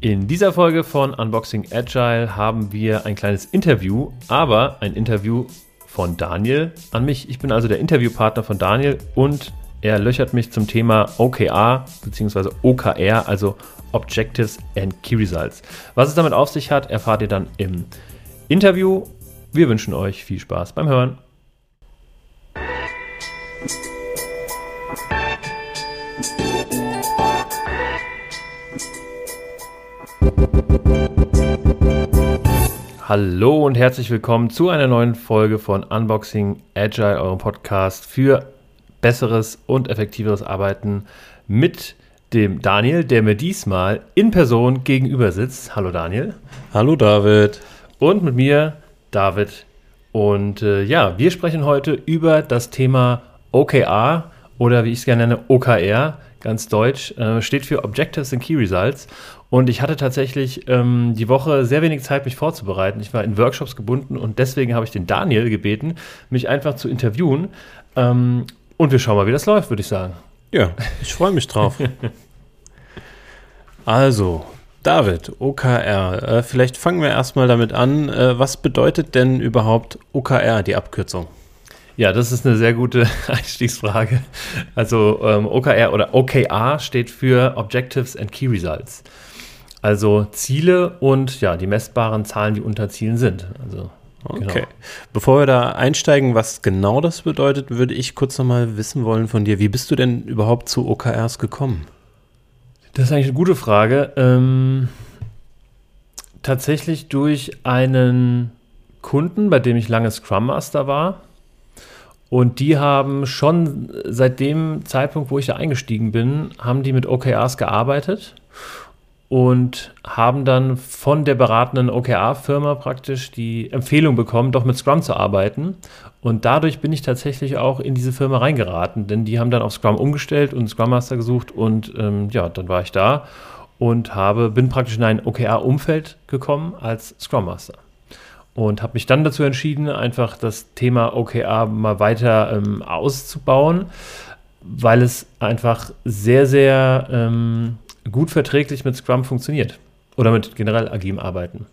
In dieser Folge von Unboxing Agile haben wir ein kleines Interview, aber ein Interview von Daniel an mich. Ich bin also der Interviewpartner von Daniel und er löchert mich zum Thema OKR bzw. OKR, also Objectives and Key Results. Was es damit auf sich hat, erfahrt ihr dann im Interview. Wir wünschen euch viel Spaß beim Hören. Hallo und herzlich willkommen zu einer neuen Folge von Unboxing Agile, eurem Podcast für besseres und effektiveres Arbeiten mit dem Daniel, der mir diesmal in Person gegenüber sitzt. Hallo Daniel. Hallo David. Und mit mir David. Und äh, ja, wir sprechen heute über das Thema OKR oder wie ich es gerne nenne, OKR, ganz deutsch, äh, steht für Objectives and Key Results. Und ich hatte tatsächlich ähm, die Woche sehr wenig Zeit, mich vorzubereiten. Ich war in Workshops gebunden und deswegen habe ich den Daniel gebeten, mich einfach zu interviewen. Ähm, und wir schauen mal, wie das läuft, würde ich sagen. Ja, ich freue mich drauf. also, David, OKR. Äh, vielleicht fangen wir erstmal damit an. Äh, was bedeutet denn überhaupt OKR, die Abkürzung? Ja, das ist eine sehr gute Einstiegsfrage. Also ähm, OKR oder OKR steht für Objectives and Key Results. Also Ziele und ja, die messbaren Zahlen, die unter Zielen sind. Also, okay. Genau. Bevor wir da einsteigen, was genau das bedeutet, würde ich kurz nochmal wissen wollen von dir, wie bist du denn überhaupt zu OKRs gekommen? Das ist eigentlich eine gute Frage. Ähm, tatsächlich durch einen Kunden, bei dem ich lange Scrum Master war. Und die haben schon seit dem Zeitpunkt, wo ich da eingestiegen bin, haben die mit OKRs gearbeitet und haben dann von der beratenden OKR-Firma praktisch die Empfehlung bekommen, doch mit Scrum zu arbeiten. Und dadurch bin ich tatsächlich auch in diese Firma reingeraten, denn die haben dann auf Scrum umgestellt und Scrum Master gesucht und ähm, ja, dann war ich da und habe, bin praktisch in ein OKR-Umfeld gekommen als Scrum Master. Und habe mich dann dazu entschieden, einfach das Thema OKR mal weiter ähm, auszubauen, weil es einfach sehr, sehr ähm, gut verträglich mit Scrum funktioniert. Oder mit generell agilem Arbeiten.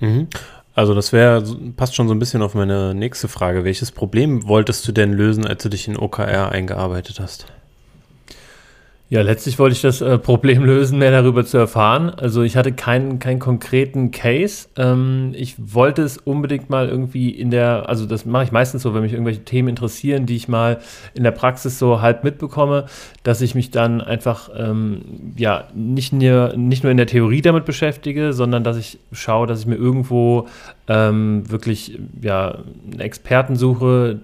Mhm. Also das wäre, passt schon so ein bisschen auf meine nächste Frage. Welches Problem wolltest du denn lösen, als du dich in OKR eingearbeitet hast? Ja, letztlich wollte ich das äh, Problem lösen, mehr darüber zu erfahren. Also ich hatte keinen, keinen konkreten Case. Ähm, ich wollte es unbedingt mal irgendwie in der, also das mache ich meistens so, wenn mich irgendwelche Themen interessieren, die ich mal in der Praxis so halb mitbekomme, dass ich mich dann einfach ähm, ja nicht nur, nicht nur in der Theorie damit beschäftige, sondern dass ich schaue, dass ich mir irgendwo ähm, wirklich ja einen Experten suche,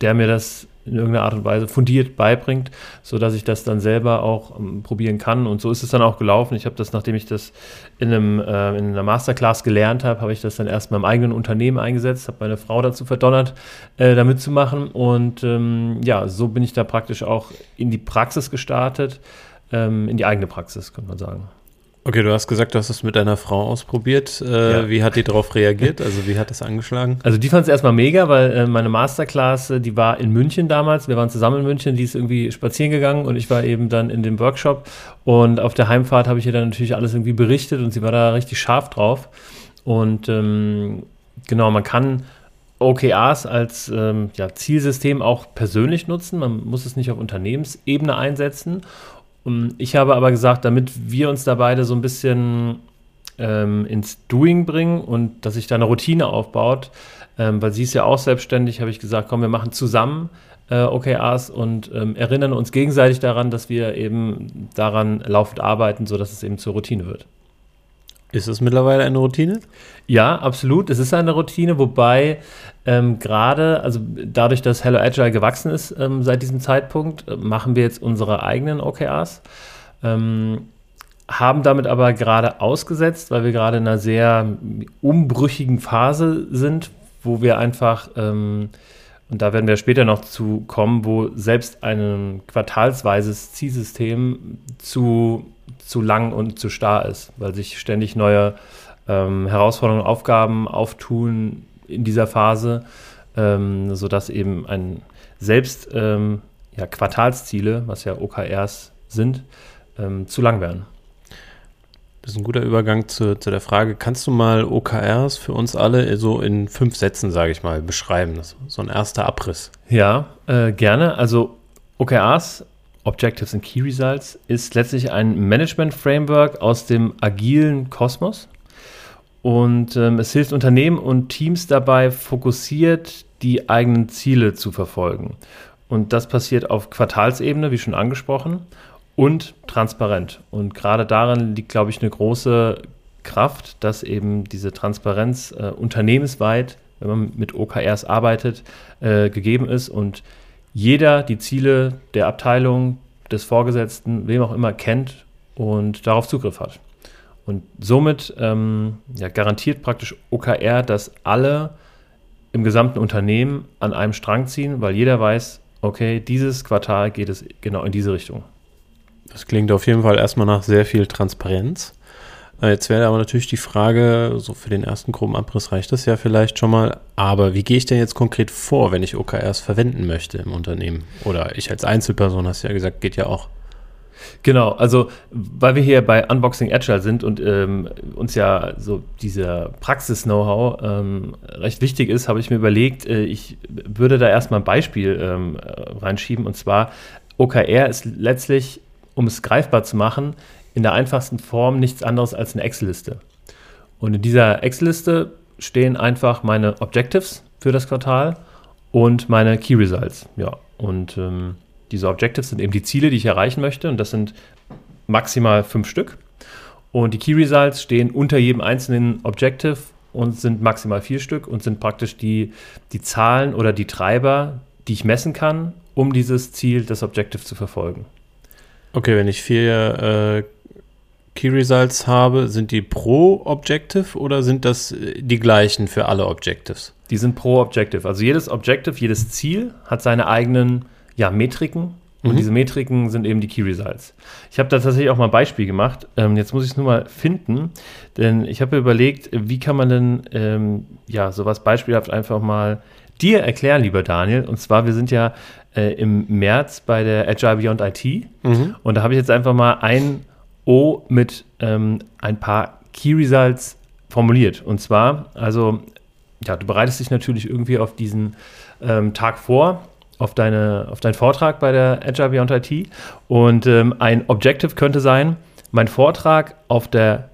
der mir das in irgendeiner Art und Weise fundiert beibringt, sodass ich das dann selber auch ähm, probieren kann. Und so ist es dann auch gelaufen. Ich habe das, nachdem ich das in, einem, äh, in einer Masterclass gelernt habe, habe ich das dann erstmal im eigenen Unternehmen eingesetzt, habe meine Frau dazu verdonnert, äh, da mitzumachen. Und ähm, ja, so bin ich da praktisch auch in die Praxis gestartet, ähm, in die eigene Praxis, könnte man sagen. Okay, du hast gesagt, du hast es mit deiner Frau ausprobiert. Äh, ja. Wie hat die darauf reagiert? Also wie hat das angeschlagen? Also die fand es erstmal mega, weil äh, meine Masterclass, äh, die war in München damals. Wir waren zusammen in München, die ist irgendwie spazieren gegangen und ich war eben dann in dem Workshop. Und auf der Heimfahrt habe ich ihr dann natürlich alles irgendwie berichtet und sie war da richtig scharf drauf. Und ähm, genau, man kann OKRs als ähm, ja, Zielsystem auch persönlich nutzen. Man muss es nicht auf Unternehmensebene einsetzen. Ich habe aber gesagt, damit wir uns da beide so ein bisschen ähm, ins Doing bringen und dass sich da eine Routine aufbaut, ähm, weil sie ist ja auch selbstständig, habe ich gesagt, komm, wir machen zusammen äh, OKRs und ähm, erinnern uns gegenseitig daran, dass wir eben daran laufend arbeiten, sodass es eben zur Routine wird. Ist es mittlerweile eine Routine? Ja, absolut. Es ist eine Routine, wobei ähm, gerade, also dadurch, dass Hello Agile gewachsen ist ähm, seit diesem Zeitpunkt, machen wir jetzt unsere eigenen OKRs. Ähm, haben damit aber gerade ausgesetzt, weil wir gerade in einer sehr umbrüchigen Phase sind, wo wir einfach, ähm, und da werden wir später noch zu kommen, wo selbst ein quartalsweises Zielsystem zu zu lang und zu starr ist, weil sich ständig neue ähm, Herausforderungen, und Aufgaben auftun in dieser Phase, ähm, sodass eben ein selbst ähm, ja, Quartalsziele, was ja OKRs sind, ähm, zu lang werden. Das ist ein guter Übergang zu, zu der Frage, kannst du mal OKRs für uns alle so in fünf Sätzen, sage ich mal, beschreiben? Das so ein erster Abriss. Ja, äh, gerne. Also OKRs, Objectives and Key Results, ist letztlich ein Management-Framework aus dem agilen Kosmos. Und ähm, es hilft Unternehmen und Teams dabei, fokussiert die eigenen Ziele zu verfolgen. Und das passiert auf Quartalsebene, wie schon angesprochen und transparent. Und gerade darin liegt, glaube ich, eine große Kraft, dass eben diese Transparenz äh, unternehmensweit, wenn man mit OKRs arbeitet, äh, gegeben ist und jeder die Ziele der Abteilung, des Vorgesetzten, wem auch immer kennt und darauf Zugriff hat. Und somit ähm, ja, garantiert praktisch OKR, dass alle im gesamten Unternehmen an einem Strang ziehen, weil jeder weiß, okay, dieses Quartal geht es genau in diese Richtung. Das klingt auf jeden Fall erstmal nach sehr viel Transparenz. Äh, jetzt wäre aber natürlich die Frage, so für den ersten groben Abriss reicht das ja vielleicht schon mal, aber wie gehe ich denn jetzt konkret vor, wenn ich OKRs verwenden möchte im Unternehmen? Oder ich als Einzelperson, hast du ja gesagt, geht ja auch. Genau, also weil wir hier bei Unboxing Agile sind und ähm, uns ja so dieser Praxis-Know-how ähm, recht wichtig ist, habe ich mir überlegt, äh, ich würde da erstmal ein Beispiel ähm, reinschieben und zwar OKR ist letztlich um es greifbar zu machen, in der einfachsten Form nichts anderes als eine Excel-Liste. Und in dieser Excel-Liste stehen einfach meine Objectives für das Quartal und meine Key Results. Ja, und ähm, diese Objectives sind eben die Ziele, die ich erreichen möchte, und das sind maximal fünf Stück. Und die Key Results stehen unter jedem einzelnen Objective und sind maximal vier Stück und sind praktisch die, die Zahlen oder die Treiber, die ich messen kann, um dieses Ziel, das Objective zu verfolgen. Okay, wenn ich vier äh, Key Results habe, sind die pro Objective oder sind das äh, die gleichen für alle Objectives? Die sind pro Objective. Also jedes Objective, jedes Ziel hat seine eigenen ja, Metriken und mhm. diese Metriken sind eben die Key Results. Ich habe da tatsächlich auch mal ein Beispiel gemacht. Ähm, jetzt muss ich es nur mal finden, denn ich habe überlegt, wie kann man denn ähm, ja sowas beispielhaft einfach mal dir erklären, lieber Daniel. Und zwar, wir sind ja äh, im März bei der Agile Beyond IT. Mhm. Und da habe ich jetzt einfach mal ein O mit ähm, ein paar Key Results formuliert. Und zwar, also, ja, du bereitest dich natürlich irgendwie auf diesen ähm, Tag vor, auf, deine, auf deinen Vortrag bei der Agile Beyond IT. Und ähm, ein Objective könnte sein, mein Vortrag auf der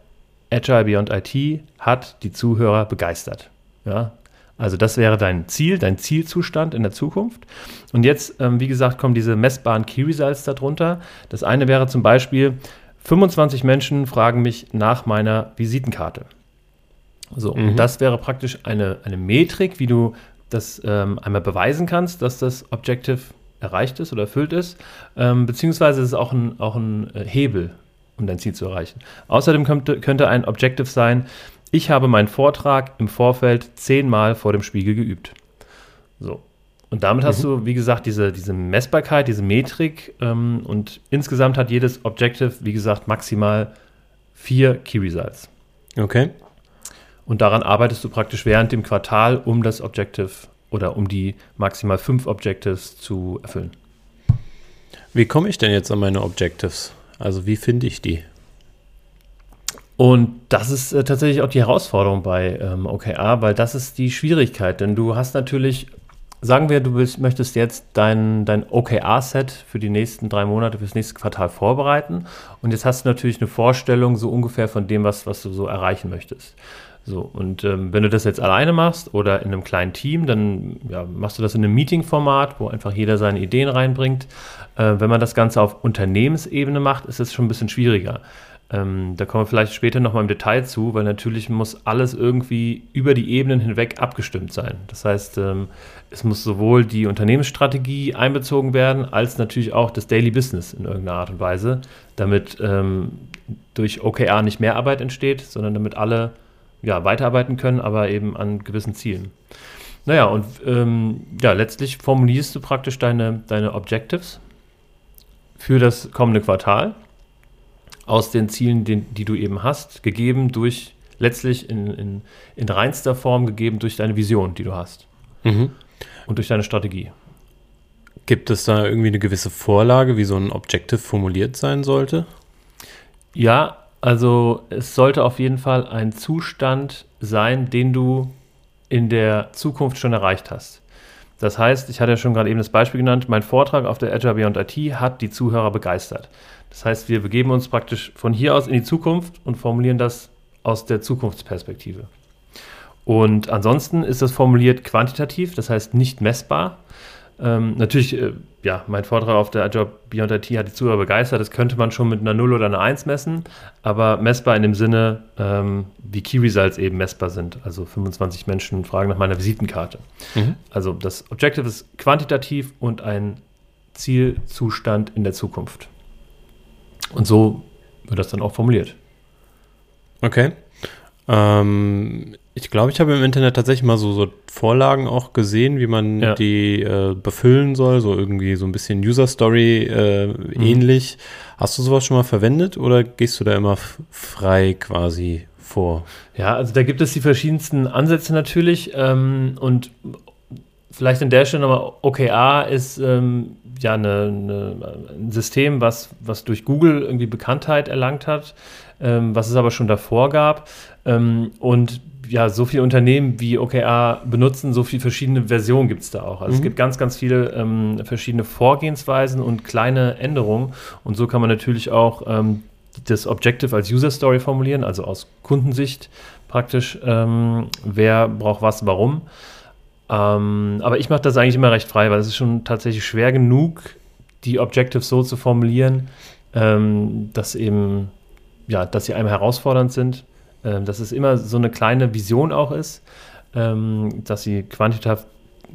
Agile Beyond IT hat die Zuhörer begeistert. Ja, also das wäre dein Ziel, dein Zielzustand in der Zukunft. Und jetzt, ähm, wie gesagt, kommen diese messbaren Key Results darunter. Das eine wäre zum Beispiel, 25 Menschen fragen mich nach meiner Visitenkarte. So, mhm. und das wäre praktisch eine, eine Metrik, wie du das ähm, einmal beweisen kannst, dass das Objective erreicht ist oder erfüllt ist, ähm, beziehungsweise ist es auch ein, auch ein äh, Hebel, um dein Ziel zu erreichen. Außerdem könnte, könnte ein Objective sein, ich habe meinen Vortrag im Vorfeld zehnmal vor dem Spiegel geübt. So. Und damit mhm. hast du, wie gesagt, diese, diese Messbarkeit, diese Metrik ähm, und insgesamt hat jedes Objective, wie gesagt, maximal vier Key Results. Okay. Und daran arbeitest du praktisch während dem Quartal, um das Objective oder um die maximal fünf Objectives zu erfüllen. Wie komme ich denn jetzt an meine Objectives? Also wie finde ich die? Und das ist äh, tatsächlich auch die Herausforderung bei ähm, OKR, weil das ist die Schwierigkeit. Denn du hast natürlich, sagen wir, du willst, möchtest jetzt dein, dein OKR-Set für die nächsten drei Monate, für das nächste Quartal vorbereiten. Und jetzt hast du natürlich eine Vorstellung so ungefähr von dem, was, was du so erreichen möchtest. So, und ähm, wenn du das jetzt alleine machst oder in einem kleinen Team, dann ja, machst du das in einem Meeting-Format, wo einfach jeder seine Ideen reinbringt. Äh, wenn man das Ganze auf Unternehmensebene macht, ist es schon ein bisschen schwieriger. Ähm, da kommen wir vielleicht später nochmal im Detail zu, weil natürlich muss alles irgendwie über die Ebenen hinweg abgestimmt sein. Das heißt, ähm, es muss sowohl die Unternehmensstrategie einbezogen werden, als natürlich auch das Daily Business in irgendeiner Art und Weise, damit ähm, durch OKR nicht mehr Arbeit entsteht, sondern damit alle ja, weiterarbeiten können, aber eben an gewissen Zielen. Naja, und ähm, ja, letztlich formulierst du praktisch deine, deine Objectives für das kommende Quartal aus den Zielen, die, die du eben hast, gegeben durch, letztlich in, in, in reinster Form gegeben durch deine Vision, die du hast. Mhm. Und durch deine Strategie. Gibt es da irgendwie eine gewisse Vorlage, wie so ein Objective formuliert sein sollte? Ja, Also es sollte auf jeden Fall ein Zustand sein, den du in der Zukunft schon erreicht hast. Das heißt, ich hatte ja schon gerade eben das Beispiel genannt, mein Vortrag auf der Azure Beyond IT hat die Zuhörer begeistert. Das heißt, wir begeben uns praktisch von hier aus in die Zukunft und formulieren das aus der Zukunftsperspektive. Und ansonsten ist das formuliert quantitativ, das heißt nicht messbar. Ähm, natürlich, äh, ja, mein Vortrag auf der Azure Beyond IT hat die Zuhörer begeistert. Das könnte man schon mit einer 0 oder einer 1 messen, aber messbar in dem Sinne, ähm, wie Key Results eben messbar sind. Also 25 Menschen fragen nach meiner Visitenkarte. Mhm. Also das Objective ist quantitativ und ein Zielzustand in der Zukunft. Und so wird das dann auch formuliert. Okay. Ähm, ich glaube, ich habe im Internet tatsächlich mal so, so Vorlagen auch gesehen, wie man ja. die äh, befüllen soll, so irgendwie so ein bisschen User Story äh, mhm. ähnlich. Hast du sowas schon mal verwendet oder gehst du da immer frei quasi vor? Ja, also da gibt es die verschiedensten Ansätze natürlich ähm, und vielleicht an der Stelle nochmal, OKR ist ähm, ja eine, eine, ein System, was, was durch Google irgendwie Bekanntheit erlangt hat, ähm, was es aber schon davor gab. Ähm, und ja, so viele Unternehmen wie OKR benutzen, so viele verschiedene Versionen gibt es da auch. Also mhm. es gibt ganz, ganz viele ähm, verschiedene Vorgehensweisen und kleine Änderungen. Und so kann man natürlich auch ähm, das Objective als User Story formulieren, also aus Kundensicht praktisch, ähm, wer braucht was, warum. Ähm, aber ich mache das eigentlich immer recht frei, weil es ist schon tatsächlich schwer genug, die Objectives so zu formulieren, ähm, dass eben, ja, dass sie einem herausfordernd sind ähm, dass es immer so eine kleine Vision auch ist, ähm, dass sie quantitativ,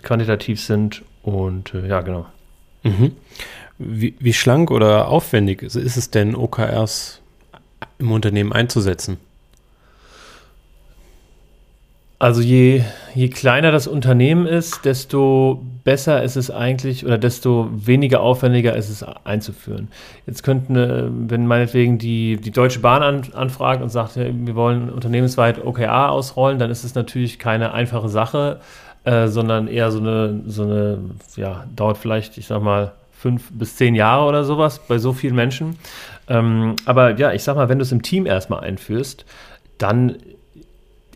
quantitativ sind und äh, ja, genau. Mhm. Wie, wie schlank oder aufwendig ist es denn, OKRs im Unternehmen einzusetzen? Also je, je kleiner das Unternehmen ist, desto besser ist es eigentlich oder desto weniger aufwendiger ist es einzuführen. Jetzt könnten, äh, wenn meinetwegen die, die Deutsche Bahn an, anfragt und sagt, wir wollen unternehmensweit OKR ausrollen, dann ist es natürlich keine einfache Sache, äh, sondern eher so eine, so eine, ja, dauert vielleicht, ich sag mal, fünf bis zehn Jahre oder sowas bei so vielen Menschen. Ähm, aber ja, ich sag mal, wenn du es im Team erstmal einführst, dann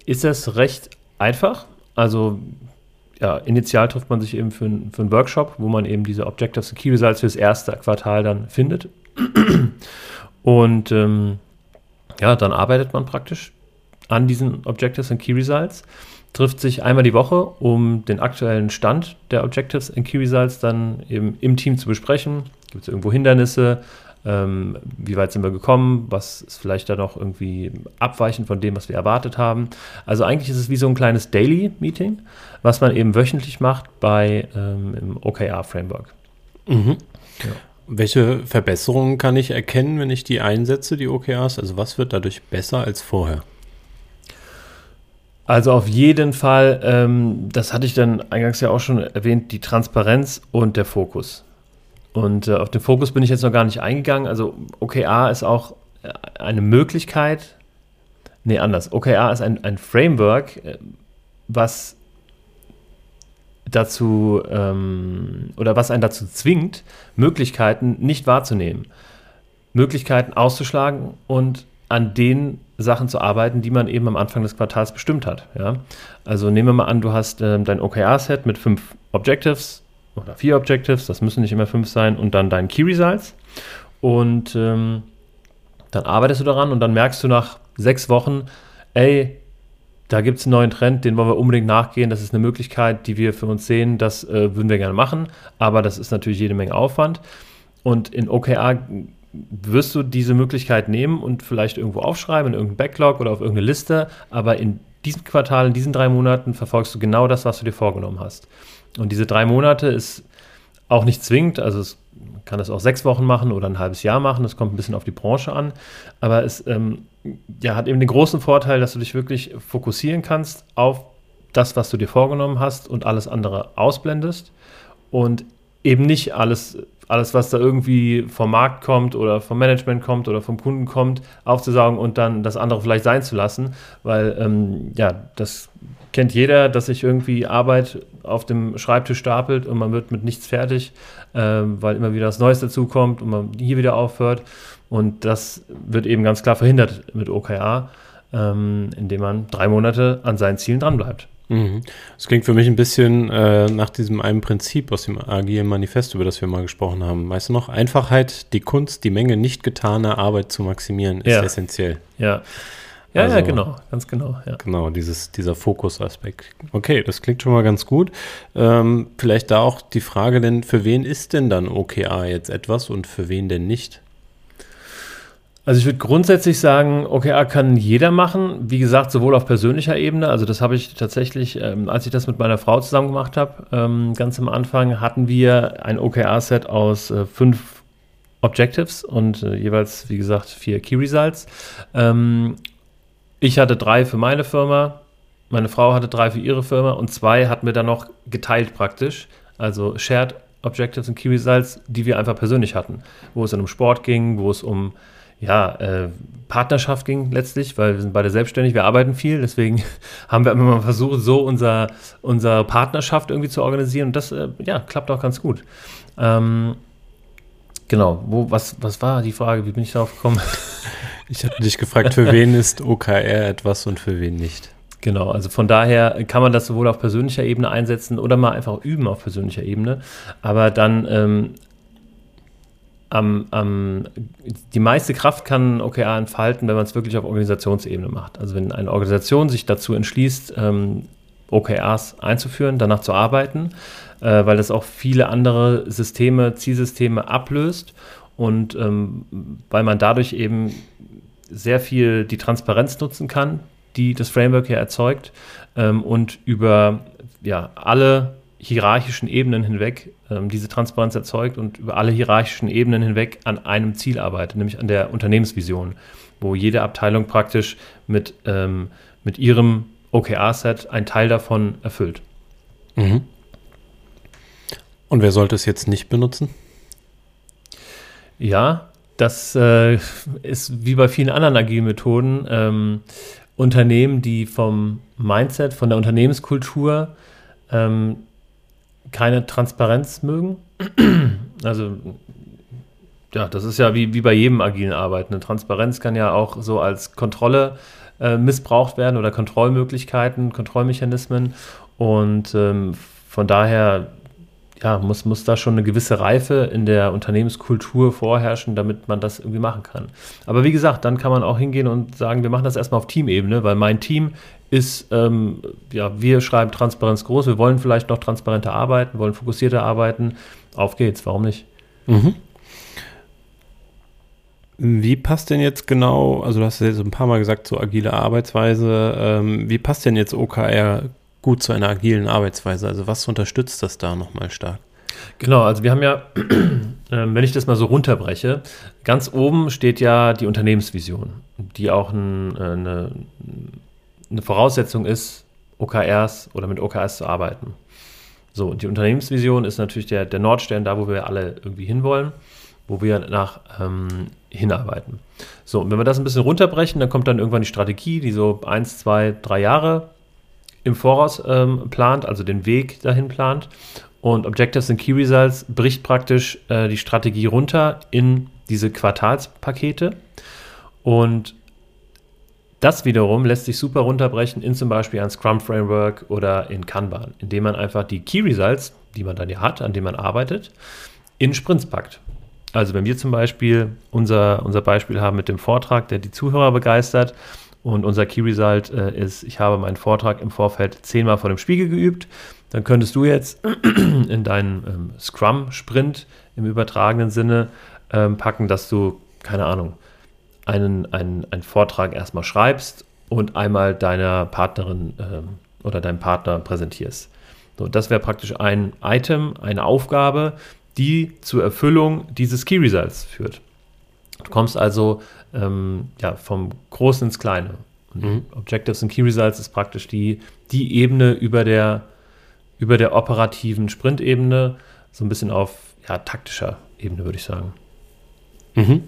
ist das recht einfach. Also ja, initial trifft man sich eben für, ein, für einen Workshop, wo man eben diese Objectives und Key Results fürs erste Quartal dann findet. Und ähm, ja, dann arbeitet man praktisch an diesen Objectives und Key Results, trifft sich einmal die Woche, um den aktuellen Stand der Objectives und Key Results dann eben im Team zu besprechen. Gibt es irgendwo Hindernisse? Ähm, wie weit sind wir gekommen, was ist vielleicht da noch irgendwie abweichend von dem, was wir erwartet haben. Also eigentlich ist es wie so ein kleines Daily-Meeting, was man eben wöchentlich macht bei ähm, im OKR-Framework. Mhm. Ja. Welche Verbesserungen kann ich erkennen, wenn ich die einsetze, die OKRs? Also was wird dadurch besser als vorher? Also auf jeden Fall, ähm, das hatte ich dann eingangs ja auch schon erwähnt, die Transparenz und der Fokus. Und äh, auf den Fokus bin ich jetzt noch gar nicht eingegangen. Also OKR ist auch äh, eine Möglichkeit, nee, anders. OKR ist ein, ein Framework, äh, was dazu ähm, oder was einen dazu zwingt, Möglichkeiten nicht wahrzunehmen. Möglichkeiten auszuschlagen und an den Sachen zu arbeiten, die man eben am Anfang des Quartals bestimmt hat. Ja? Also nehmen wir mal an, du hast ähm, dein OKR-Set mit fünf Objectives, oder vier Objectives, das müssen nicht immer fünf sein, und dann dein Key Results. Und ähm, dann arbeitest du daran und dann merkst du nach sechs Wochen, ey, da gibt es einen neuen Trend, den wollen wir unbedingt nachgehen. Das ist eine Möglichkeit, die wir für uns sehen. Das äh, würden wir gerne machen, aber das ist natürlich jede Menge Aufwand. Und in OKR wirst du diese Möglichkeit nehmen und vielleicht irgendwo aufschreiben, in irgendeinem Backlog oder auf irgendeine Liste. Aber in diesem Quartal, in diesen drei Monaten verfolgst du genau das, was du dir vorgenommen hast. Und diese drei Monate ist auch nicht zwingend, also es kann das auch sechs Wochen machen oder ein halbes Jahr machen, das kommt ein bisschen auf die Branche an, aber es ähm, ja, hat eben den großen Vorteil, dass du dich wirklich fokussieren kannst auf das, was du dir vorgenommen hast und alles andere ausblendest und eben nicht alles, alles, was da irgendwie vom Markt kommt oder vom Management kommt oder vom Kunden kommt, aufzusaugen und dann das andere vielleicht sein zu lassen, weil ähm, ja, das kennt jeder, dass sich irgendwie Arbeit auf dem Schreibtisch stapelt und man wird mit nichts fertig, äh, weil immer wieder was Neues dazukommt und man hier wieder aufhört. Und das wird eben ganz klar verhindert mit OKR, ähm, indem man drei Monate an seinen Zielen dranbleibt. Mhm. Das klingt für mich ein bisschen äh, nach diesem einen Prinzip aus dem agilen Manifest, über das wir mal gesprochen haben. Weißt du noch? Einfachheit, die Kunst, die Menge nicht getaner Arbeit zu maximieren, ist ja. essentiell. Ja. Ja, also, ja, genau, ganz genau. Ja. Genau, dieses, dieser Fokusaspekt. Okay, das klingt schon mal ganz gut. Ähm, vielleicht da auch die Frage, denn für wen ist denn dann OKA jetzt etwas und für wen denn nicht? Also ich würde grundsätzlich sagen, OKR kann jeder machen. Wie gesagt, sowohl auf persönlicher Ebene. Also das habe ich tatsächlich, ähm, als ich das mit meiner Frau zusammen gemacht habe, ähm, ganz am Anfang hatten wir ein OKR-Set aus äh, fünf Objectives und äh, jeweils, wie gesagt, vier Key Results. Ähm, ich hatte drei für meine Firma, meine Frau hatte drei für ihre Firma und zwei hatten wir dann noch geteilt praktisch. Also Shared Objectives und Key Results, die wir einfach persönlich hatten. Wo es dann um Sport ging, wo es um ja, äh, Partnerschaft ging letztlich, weil wir sind beide selbstständig, wir arbeiten viel, deswegen haben wir immer mal versucht, so unser, unsere Partnerschaft irgendwie zu organisieren und das, äh, ja, klappt auch ganz gut. Ähm, genau, wo, was, was war die Frage, wie bin ich darauf gekommen? Ich hatte dich gefragt, für wen ist OKR etwas und für wen nicht? Genau, also von daher kann man das sowohl auf persönlicher Ebene einsetzen oder mal einfach üben auf persönlicher Ebene. Aber dann ähm, am, am, die meiste Kraft kann OKR entfalten, wenn man es wirklich auf Organisationsebene macht. Also wenn eine Organisation sich dazu entschließt, ähm, OKRs einzuführen, danach zu arbeiten, äh, weil das auch viele andere Systeme, Zielsysteme ablöst und ähm, weil man dadurch eben sehr viel die Transparenz nutzen kann, die das Framework hier erzeugt ähm, und über ja, alle hierarchischen Ebenen hinweg diese Transparenz erzeugt und über alle hierarchischen Ebenen hinweg an einem Ziel arbeitet, nämlich an der Unternehmensvision, wo jede Abteilung praktisch mit, ähm, mit ihrem OKR-Set einen Teil davon erfüllt. Mhm. Und wer sollte es jetzt nicht benutzen? Ja, das äh, ist wie bei vielen anderen agilen Methoden. Ähm, Unternehmen, die vom Mindset, von der Unternehmenskultur ähm, keine Transparenz mögen. Also, ja, das ist ja wie, wie bei jedem agilen Arbeiten. Eine Transparenz kann ja auch so als Kontrolle äh, missbraucht werden oder Kontrollmöglichkeiten, Kontrollmechanismen. Und ähm, von daher ja, muss, muss da schon eine gewisse Reife in der Unternehmenskultur vorherrschen, damit man das irgendwie machen kann. Aber wie gesagt, dann kann man auch hingehen und sagen, wir machen das erstmal auf Teamebene, weil mein Team ist, ähm, ja, wir schreiben Transparenz groß, wir wollen vielleicht noch transparenter arbeiten, wollen fokussierter arbeiten. Auf geht's, warum nicht? Mhm. Wie passt denn jetzt genau, also du hast jetzt ein paar Mal gesagt, so agile Arbeitsweise, ähm, wie passt denn jetzt OKR gut zu einer agilen Arbeitsweise? Also was unterstützt das da nochmal stark? Genau, also wir haben ja, ähm, wenn ich das mal so runterbreche, ganz oben steht ja die Unternehmensvision, die auch ein, äh, eine eine Voraussetzung ist, OKRs oder mit OKRs zu arbeiten. So, und die Unternehmensvision ist natürlich der, der Nordstern, da wo wir alle irgendwie hinwollen, wo wir nach ähm, hinarbeiten. So, und wenn wir das ein bisschen runterbrechen, dann kommt dann irgendwann die Strategie, die so eins, zwei, drei Jahre im Voraus ähm, plant, also den Weg dahin plant. Und Objectives and Key Results bricht praktisch äh, die Strategie runter in diese Quartalspakete. Und das wiederum lässt sich super runterbrechen in zum Beispiel ein Scrum Framework oder in Kanban, indem man einfach die Key Results, die man dann ja hat, an denen man arbeitet, in Sprints packt. Also wenn wir zum Beispiel unser, unser Beispiel haben mit dem Vortrag, der die Zuhörer begeistert und unser Key Result äh, ist, ich habe meinen Vortrag im Vorfeld zehnmal vor dem Spiegel geübt, dann könntest du jetzt in deinen ähm, Scrum-Sprint im übertragenen Sinne ähm, packen, dass du, keine Ahnung, einen, einen, einen Vortrag erstmal schreibst und einmal deiner Partnerin ähm, oder deinem Partner präsentierst. So, das wäre praktisch ein Item, eine Aufgabe, die zur Erfüllung dieses Key Results führt. Du kommst also ähm, ja, vom Großen ins Kleine. Mhm. Objectives und Key Results ist praktisch die, die Ebene über der, über der operativen Sprint-Ebene, so ein bisschen auf ja, taktischer Ebene, würde ich sagen. Mhm.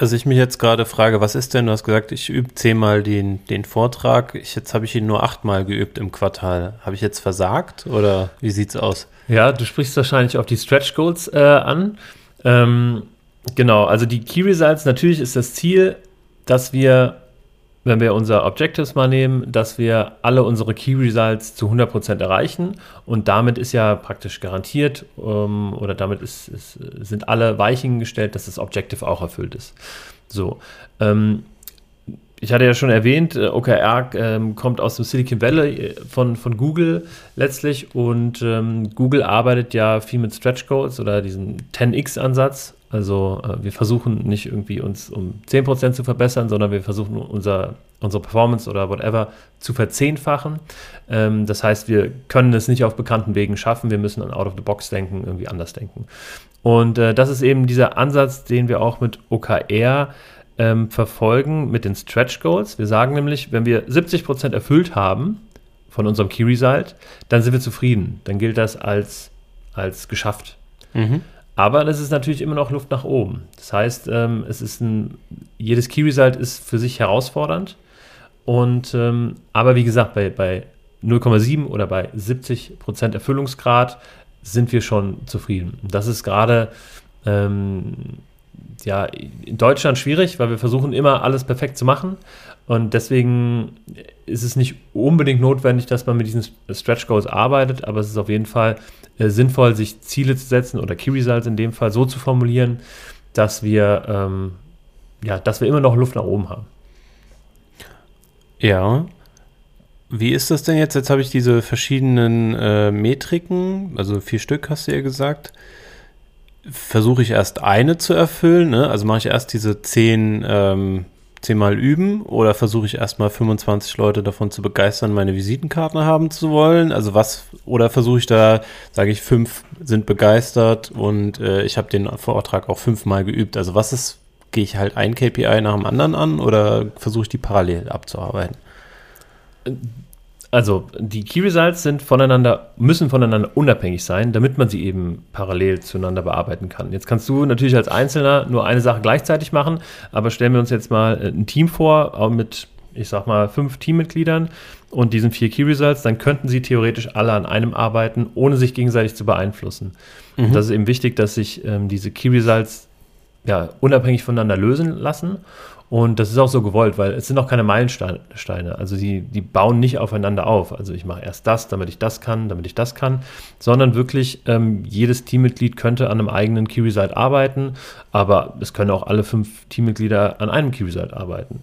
Was ich mich jetzt gerade frage, was ist denn, du hast gesagt, ich übe zehnmal den, den Vortrag, ich, jetzt habe ich ihn nur achtmal geübt im Quartal. Habe ich jetzt versagt oder wie sieht es aus? Ja, du sprichst wahrscheinlich auf die Stretch Goals äh, an. Ähm, Genau, also die Key Results, natürlich ist das Ziel, dass wir, wenn wir unser Objectives mal nehmen, dass wir alle unsere Key Results zu 100% erreichen und damit ist ja praktisch garantiert ähm, oder damit ist, ist, sind alle Weichen gestellt, dass das Objective auch erfüllt ist. So, ähm, ich hatte ja schon erwähnt, äh, OKR ähm, kommt aus dem Silicon Valley äh, von, von Google letztlich und ähm, Google arbeitet ja viel mit Stretch Goals oder diesem 10x-Ansatz. Also äh, wir versuchen nicht irgendwie uns um 10% zu verbessern, sondern wir versuchen unser, unsere Performance oder whatever zu verzehnfachen. Ähm, das heißt, wir können es nicht auf bekannten Wegen schaffen, wir müssen an Out of the Box denken, irgendwie anders denken. Und äh, das ist eben dieser Ansatz, den wir auch mit OKR ähm, verfolgen mit den Stretch Goals. Wir sagen nämlich, wenn wir 70% erfüllt haben von unserem Key Result, dann sind wir zufrieden. Dann gilt das als, als geschafft. Mhm. Aber das ist natürlich immer noch Luft nach oben. Das heißt, ähm, es ist ein, jedes Key Result ist für sich herausfordernd. Und ähm, aber wie gesagt, bei, bei 0,7 oder bei 70% Erfüllungsgrad sind wir schon zufrieden. Das ist gerade ähm, ja, in Deutschland schwierig, weil wir versuchen immer alles perfekt zu machen. Und deswegen ist es nicht unbedingt notwendig, dass man mit diesen Stretch Goals arbeitet, aber es ist auf jeden Fall äh, sinnvoll, sich Ziele zu setzen oder Key Results in dem Fall so zu formulieren, dass wir, ähm, ja, dass wir immer noch Luft nach oben haben. Ja. Wie ist das denn jetzt? Jetzt habe ich diese verschiedenen äh, Metriken, also vier Stück hast du ja gesagt versuche ich erst eine zu erfüllen, ne? also mache ich erst diese zehn, ähm, zehnmal üben oder versuche ich erstmal 25 Leute davon zu begeistern, meine Visitenkarte haben zu wollen? Also was, oder versuche ich da, sage ich, fünf sind begeistert und äh, ich habe den Vortrag auch fünfmal geübt. Also was ist, gehe ich halt ein KPI nach dem anderen an oder versuche ich die parallel abzuarbeiten? Also die Key Results sind voneinander, müssen voneinander unabhängig sein, damit man sie eben parallel zueinander bearbeiten kann. Jetzt kannst du natürlich als Einzelner nur eine Sache gleichzeitig machen, aber stellen wir uns jetzt mal äh, ein Team vor, auch mit, ich sag mal, fünf Teammitgliedern und diesen vier Key Results, dann könnten sie theoretisch alle an einem arbeiten, ohne sich gegenseitig zu beeinflussen. Mhm. das ist eben wichtig, dass sich ähm, diese Key Results ja, unabhängig voneinander lösen lassen und das ist auch so gewollt, weil es sind auch keine Meilensteine. Also die, die bauen nicht aufeinander auf. Also ich mache erst das, damit ich das kann, damit ich das kann, sondern wirklich ähm, jedes Teammitglied könnte an einem eigenen Key Result arbeiten, aber es können auch alle fünf Teammitglieder an einem Key Result arbeiten.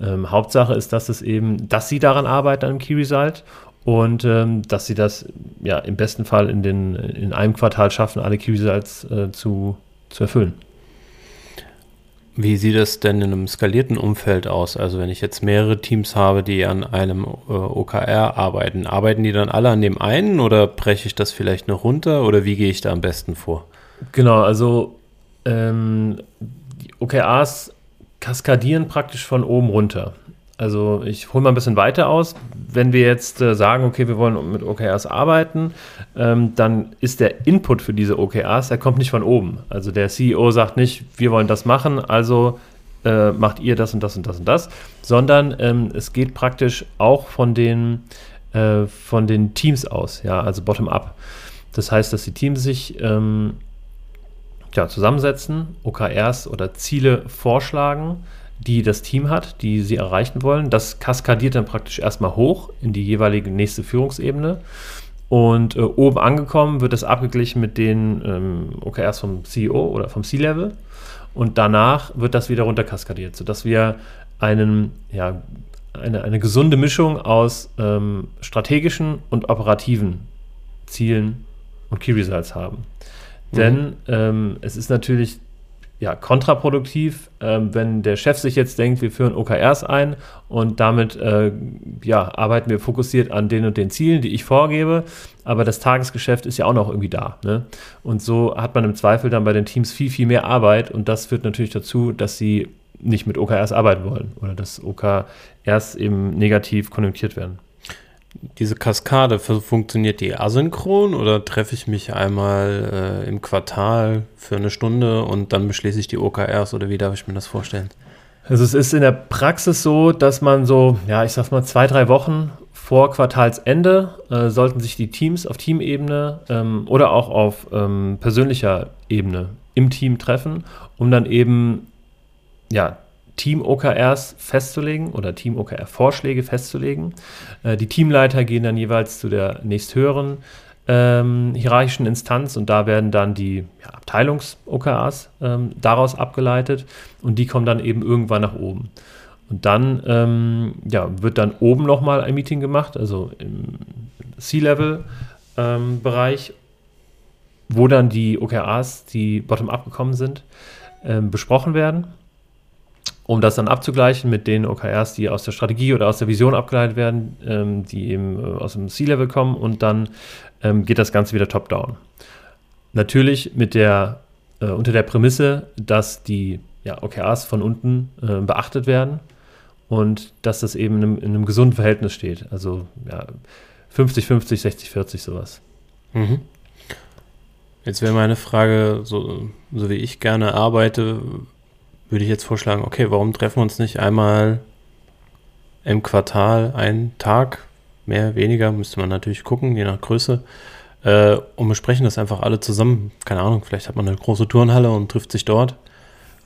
Ähm, Hauptsache ist, dass es eben, dass sie daran arbeiten an einem Key Result und ähm, dass sie das ja im besten Fall in, den, in einem Quartal schaffen, alle Key Results äh, zu, zu erfüllen. Wie sieht es denn in einem skalierten Umfeld aus? Also wenn ich jetzt mehrere Teams habe, die an einem äh, OKR arbeiten, arbeiten die dann alle an dem einen oder breche ich das vielleicht noch runter oder wie gehe ich da am besten vor? Genau, also ähm, die OKRs kaskadieren praktisch von oben runter. Also ich hole mal ein bisschen weiter aus. Wenn wir jetzt äh, sagen, okay, wir wollen mit OKRs arbeiten, ähm, dann ist der Input für diese OKRs, der kommt nicht von oben. Also der CEO sagt nicht, wir wollen das machen, also äh, macht ihr das und das und das und das, sondern ähm, es geht praktisch auch von den, äh, von den Teams aus, ja, also bottom-up. Das heißt, dass die Teams sich ähm, ja, zusammensetzen, OKRs oder Ziele vorschlagen, die das Team hat, die sie erreichen wollen. Das kaskadiert dann praktisch erstmal hoch in die jeweilige nächste Führungsebene. Und äh, oben angekommen wird das abgeglichen mit den ähm, OKRs vom CEO oder vom C-Level. Und danach wird das wieder runter kaskadiert, sodass wir einen, ja, eine, eine gesunde Mischung aus ähm, strategischen und operativen Zielen und Key Results haben. Mhm. Denn ähm, es ist natürlich ja, kontraproduktiv, ähm, wenn der Chef sich jetzt denkt, wir führen OKRs ein und damit äh, ja, arbeiten wir fokussiert an den und den Zielen, die ich vorgebe, aber das Tagesgeschäft ist ja auch noch irgendwie da. Ne? Und so hat man im Zweifel dann bei den Teams viel, viel mehr Arbeit und das führt natürlich dazu, dass sie nicht mit OKRs arbeiten wollen oder dass OKRs eben negativ konjunktiert werden diese Kaskade, funktioniert die asynchron oder treffe ich mich einmal äh, im Quartal für eine Stunde und dann beschließe ich die OKRs oder wie darf ich mir das vorstellen? Also es ist in der Praxis so, dass man so, ja, ich sag mal zwei, drei Wochen vor Quartalsende äh, sollten sich die Teams auf Teamebene ähm, oder auch auf ähm, persönlicher Ebene im Team treffen, um dann eben ja, Team-OKRs festzulegen oder Team-OKR-Vorschläge festzulegen. Äh, die Teamleiter gehen dann jeweils zu der nächsthöheren ähm, hierarchischen Instanz und da werden dann die ja, Abteilungs-OKRs ähm, daraus abgeleitet und die kommen dann eben irgendwann nach oben. Und dann ähm, ja, wird dann oben nochmal ein Meeting gemacht, also im C-Level-Bereich, ähm, wo dann die OKRs, die bottom-up gekommen sind, ähm, besprochen werden um das dann abzugleichen mit den OKRs, die aus der Strategie oder aus der Vision abgeleitet werden, ähm, die eben äh, aus dem C-Level kommen und dann ähm, geht das Ganze wieder top-down. Natürlich mit der, äh, unter der Prämisse, dass die ja, OKRs von unten äh, beachtet werden und dass das eben in einem, in einem gesunden Verhältnis steht. Also ja, 50, 50, 60, 40 sowas. Mhm. Jetzt wäre meine Frage, so, so wie ich gerne arbeite, würde ich jetzt vorschlagen, okay, warum treffen wir uns nicht einmal im Quartal einen Tag, mehr, weniger, müsste man natürlich gucken, je nach Größe, äh, und besprechen das einfach alle zusammen. Keine Ahnung, vielleicht hat man eine große Turnhalle und trifft sich dort.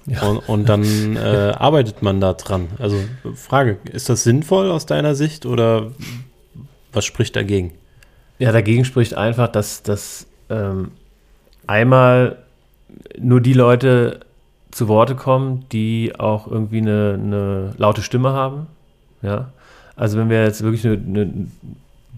Ja. Und, und, dann äh, arbeitet man da dran. Also Frage, ist das sinnvoll aus deiner Sicht oder was spricht dagegen? Ja, dagegen spricht einfach, dass, dass ähm, einmal nur die Leute zu Worte kommen, die auch irgendwie eine, eine laute Stimme haben. Ja. Also wenn wir jetzt wirklich eine, eine,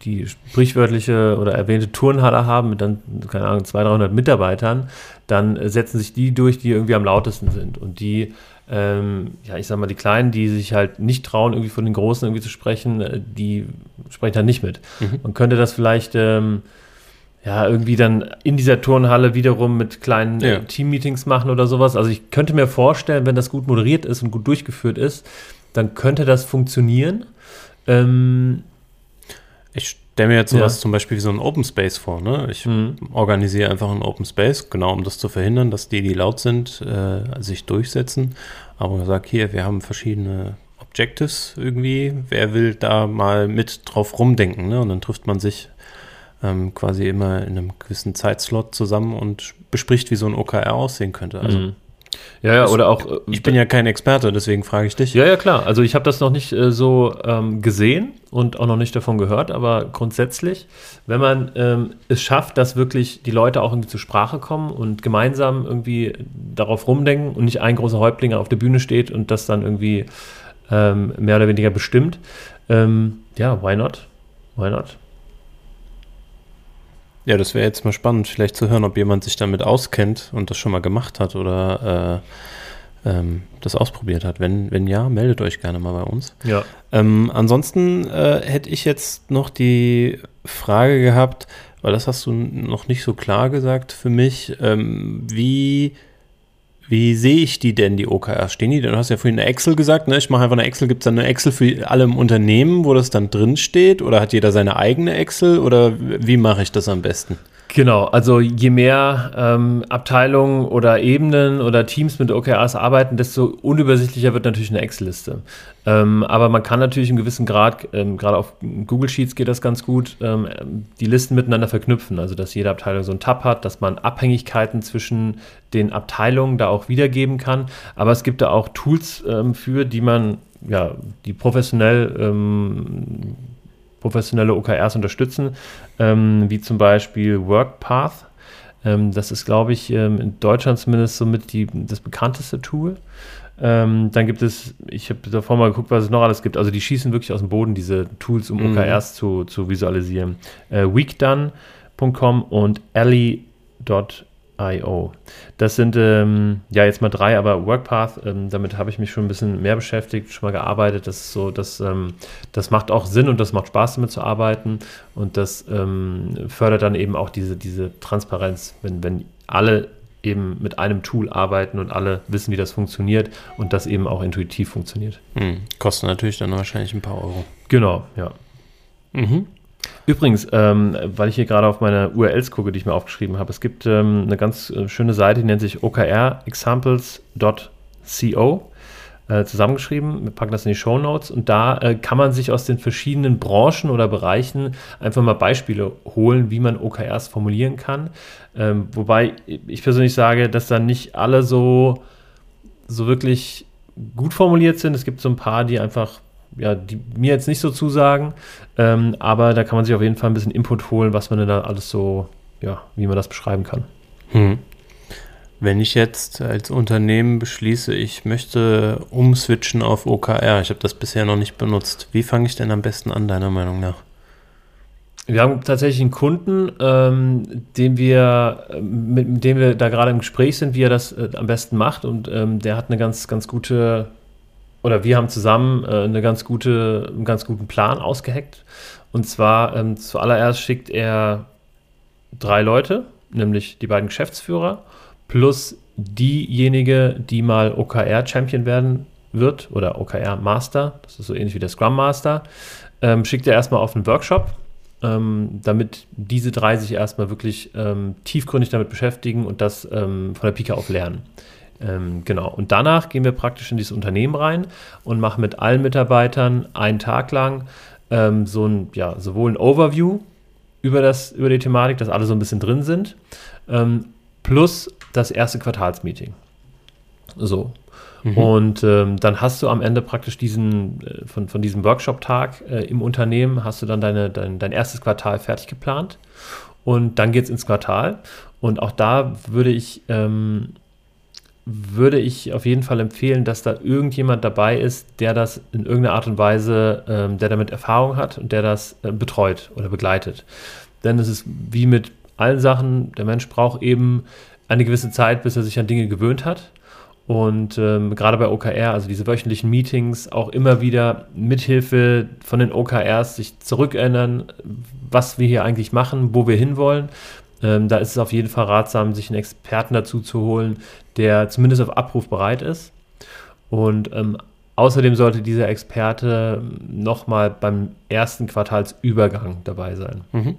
die sprichwörtliche oder erwähnte Turnhalle haben mit dann, keine Ahnung, 200, 300 Mitarbeitern, dann setzen sich die durch, die irgendwie am lautesten sind. Und die, ähm, ja, ich sag mal, die Kleinen, die sich halt nicht trauen, irgendwie von den Großen irgendwie zu sprechen, äh, die sprechen dann nicht mit. Mhm. Man könnte das vielleicht ähm, ja, irgendwie dann in dieser Turnhalle wiederum mit kleinen ja. Team-Meetings machen oder sowas. Also ich könnte mir vorstellen, wenn das gut moderiert ist und gut durchgeführt ist, dann könnte das funktionieren. Ähm, ich stelle mir jetzt sowas ja. zum Beispiel wie so ein Open Space vor. Ne? Ich mhm. organisiere einfach ein Open Space, genau um das zu verhindern, dass die, die laut sind, äh, sich durchsetzen. Aber ich sage hier, wir haben verschiedene Objectives irgendwie. Wer will da mal mit drauf rumdenken? Ne? Und dann trifft man sich ähm, quasi immer in einem gewissen Zeitslot zusammen und bespricht, wie so ein OKR aussehen könnte. Also mhm. Ja, ja, oder auch. Äh, ich bin ja kein Experte, deswegen frage ich dich. Ja, ja, klar. Also ich habe das noch nicht äh, so ähm, gesehen und auch noch nicht davon gehört, aber grundsätzlich, wenn man ähm, es schafft, dass wirklich die Leute auch irgendwie zur Sprache kommen und gemeinsam irgendwie darauf rumdenken und nicht ein großer Häuptling auf der Bühne steht und das dann irgendwie ähm, mehr oder weniger bestimmt, ähm, ja, why not? Why not? Ja, das wäre jetzt mal spannend, vielleicht zu hören, ob jemand sich damit auskennt und das schon mal gemacht hat oder äh, ähm, das ausprobiert hat. Wenn, wenn ja, meldet euch gerne mal bei uns. Ja. Ähm, ansonsten äh, hätte ich jetzt noch die Frage gehabt, weil das hast du noch nicht so klar gesagt für mich, ähm, wie wie sehe ich die denn, die OKRs? Stehen die? Du hast ja vorhin eine Excel gesagt, ne? Ich mache einfach eine Excel. Gibt es dann eine Excel für alle im Unternehmen, wo das dann drin steht? Oder hat jeder seine eigene Excel? Oder wie mache ich das am besten? Genau, also je mehr ähm, Abteilungen oder Ebenen oder Teams mit OKRs arbeiten, desto unübersichtlicher wird natürlich eine Excel-Liste. Ähm, aber man kann natürlich im gewissen Grad, ähm, gerade auf Google Sheets geht das ganz gut, ähm, die Listen miteinander verknüpfen. Also dass jede Abteilung so einen Tab hat, dass man Abhängigkeiten zwischen den Abteilungen da auch wiedergeben kann. Aber es gibt da auch Tools ähm, für, die man ja, die professionell ähm, professionelle OKRs unterstützen, ähm, wie zum Beispiel WorkPath. Ähm, das ist, glaube ich, ähm, in Deutschland zumindest somit die, das bekannteste Tool. Ähm, dann gibt es, ich habe davor mal geguckt, was es noch alles gibt. Also die schießen wirklich aus dem Boden diese Tools, um mhm. OKRs zu, zu visualisieren. Äh, weekdone.com und Ellie.com IO. Das sind ähm, ja jetzt mal drei, aber WorkPath, ähm, damit habe ich mich schon ein bisschen mehr beschäftigt, schon mal gearbeitet. Das ist so, das, ähm, das macht auch Sinn und das macht Spaß damit zu arbeiten und das ähm, fördert dann eben auch diese, diese Transparenz, wenn, wenn alle eben mit einem Tool arbeiten und alle wissen, wie das funktioniert und das eben auch intuitiv funktioniert. Hm. Kostet natürlich dann wahrscheinlich ein paar Euro. Genau, ja. Mhm. Übrigens, ähm, weil ich hier gerade auf meine URLs gucke, die ich mir aufgeschrieben habe, es gibt ähm, eine ganz äh, schöne Seite, die nennt sich okrexamples.co. äh, zusammengeschrieben. Wir packen das in die Show Notes und da äh, kann man sich aus den verschiedenen Branchen oder Bereichen einfach mal Beispiele holen, wie man OKRs formulieren kann. Ähm, wobei ich persönlich sage, dass da nicht alle so, so wirklich gut formuliert sind. Es gibt so ein paar, die einfach ja, die mir jetzt nicht so zusagen, ähm, aber da kann man sich auf jeden Fall ein bisschen Input holen, was man denn da alles so, ja, wie man das beschreiben kann. Hm. Wenn ich jetzt als Unternehmen beschließe, ich möchte umswitchen auf OKR, ich habe das bisher noch nicht benutzt, wie fange ich denn am besten an, deiner Meinung nach? Wir haben tatsächlich einen Kunden, ähm, den wir, mit, mit, dem wir da gerade im Gespräch sind, wie er das äh, am besten macht. Und ähm, der hat eine ganz, ganz gute, oder wir haben zusammen äh, eine ganz gute, einen ganz guten Plan ausgeheckt. Und zwar ähm, zuallererst schickt er drei Leute, nämlich die beiden Geschäftsführer plus diejenige, die mal OKR-Champion werden wird oder OKR-Master, das ist so ähnlich wie der Scrum Master, ähm, schickt er erstmal auf einen Workshop, ähm, damit diese drei sich erstmal wirklich ähm, tiefgründig damit beschäftigen und das ähm, von der Pike auf lernen. Ähm, genau. Und danach gehen wir praktisch in dieses Unternehmen rein und machen mit allen Mitarbeitern einen Tag lang ähm, so ein, ja, sowohl ein Overview über, das, über die Thematik, dass alle so ein bisschen drin sind, plus das erste Quartalsmeeting. So. Mhm. Und ähm, dann hast du am Ende praktisch diesen, äh, von, von diesem Workshop-Tag äh, im Unternehmen, hast du dann deine, dein, dein erstes Quartal fertig geplant. Und dann geht es ins Quartal. Und auch da würde ich, ähm, würde ich auf jeden Fall empfehlen, dass da irgendjemand dabei ist, der das in irgendeiner Art und Weise, ähm, der damit Erfahrung hat und der das äh, betreut oder begleitet. Denn es ist wie mit allen Sachen, der Mensch braucht eben eine gewisse Zeit, bis er sich an Dinge gewöhnt hat. Und ähm, gerade bei OKR, also diese wöchentlichen Meetings, auch immer wieder mithilfe von den OKRs sich zurückerinnern, was wir hier eigentlich machen, wo wir hinwollen. Ähm, da ist es auf jeden Fall ratsam, sich einen Experten dazu zu holen, der zumindest auf Abruf bereit ist. Und ähm, außerdem sollte dieser Experte nochmal beim ersten Quartalsübergang dabei sein. Mhm.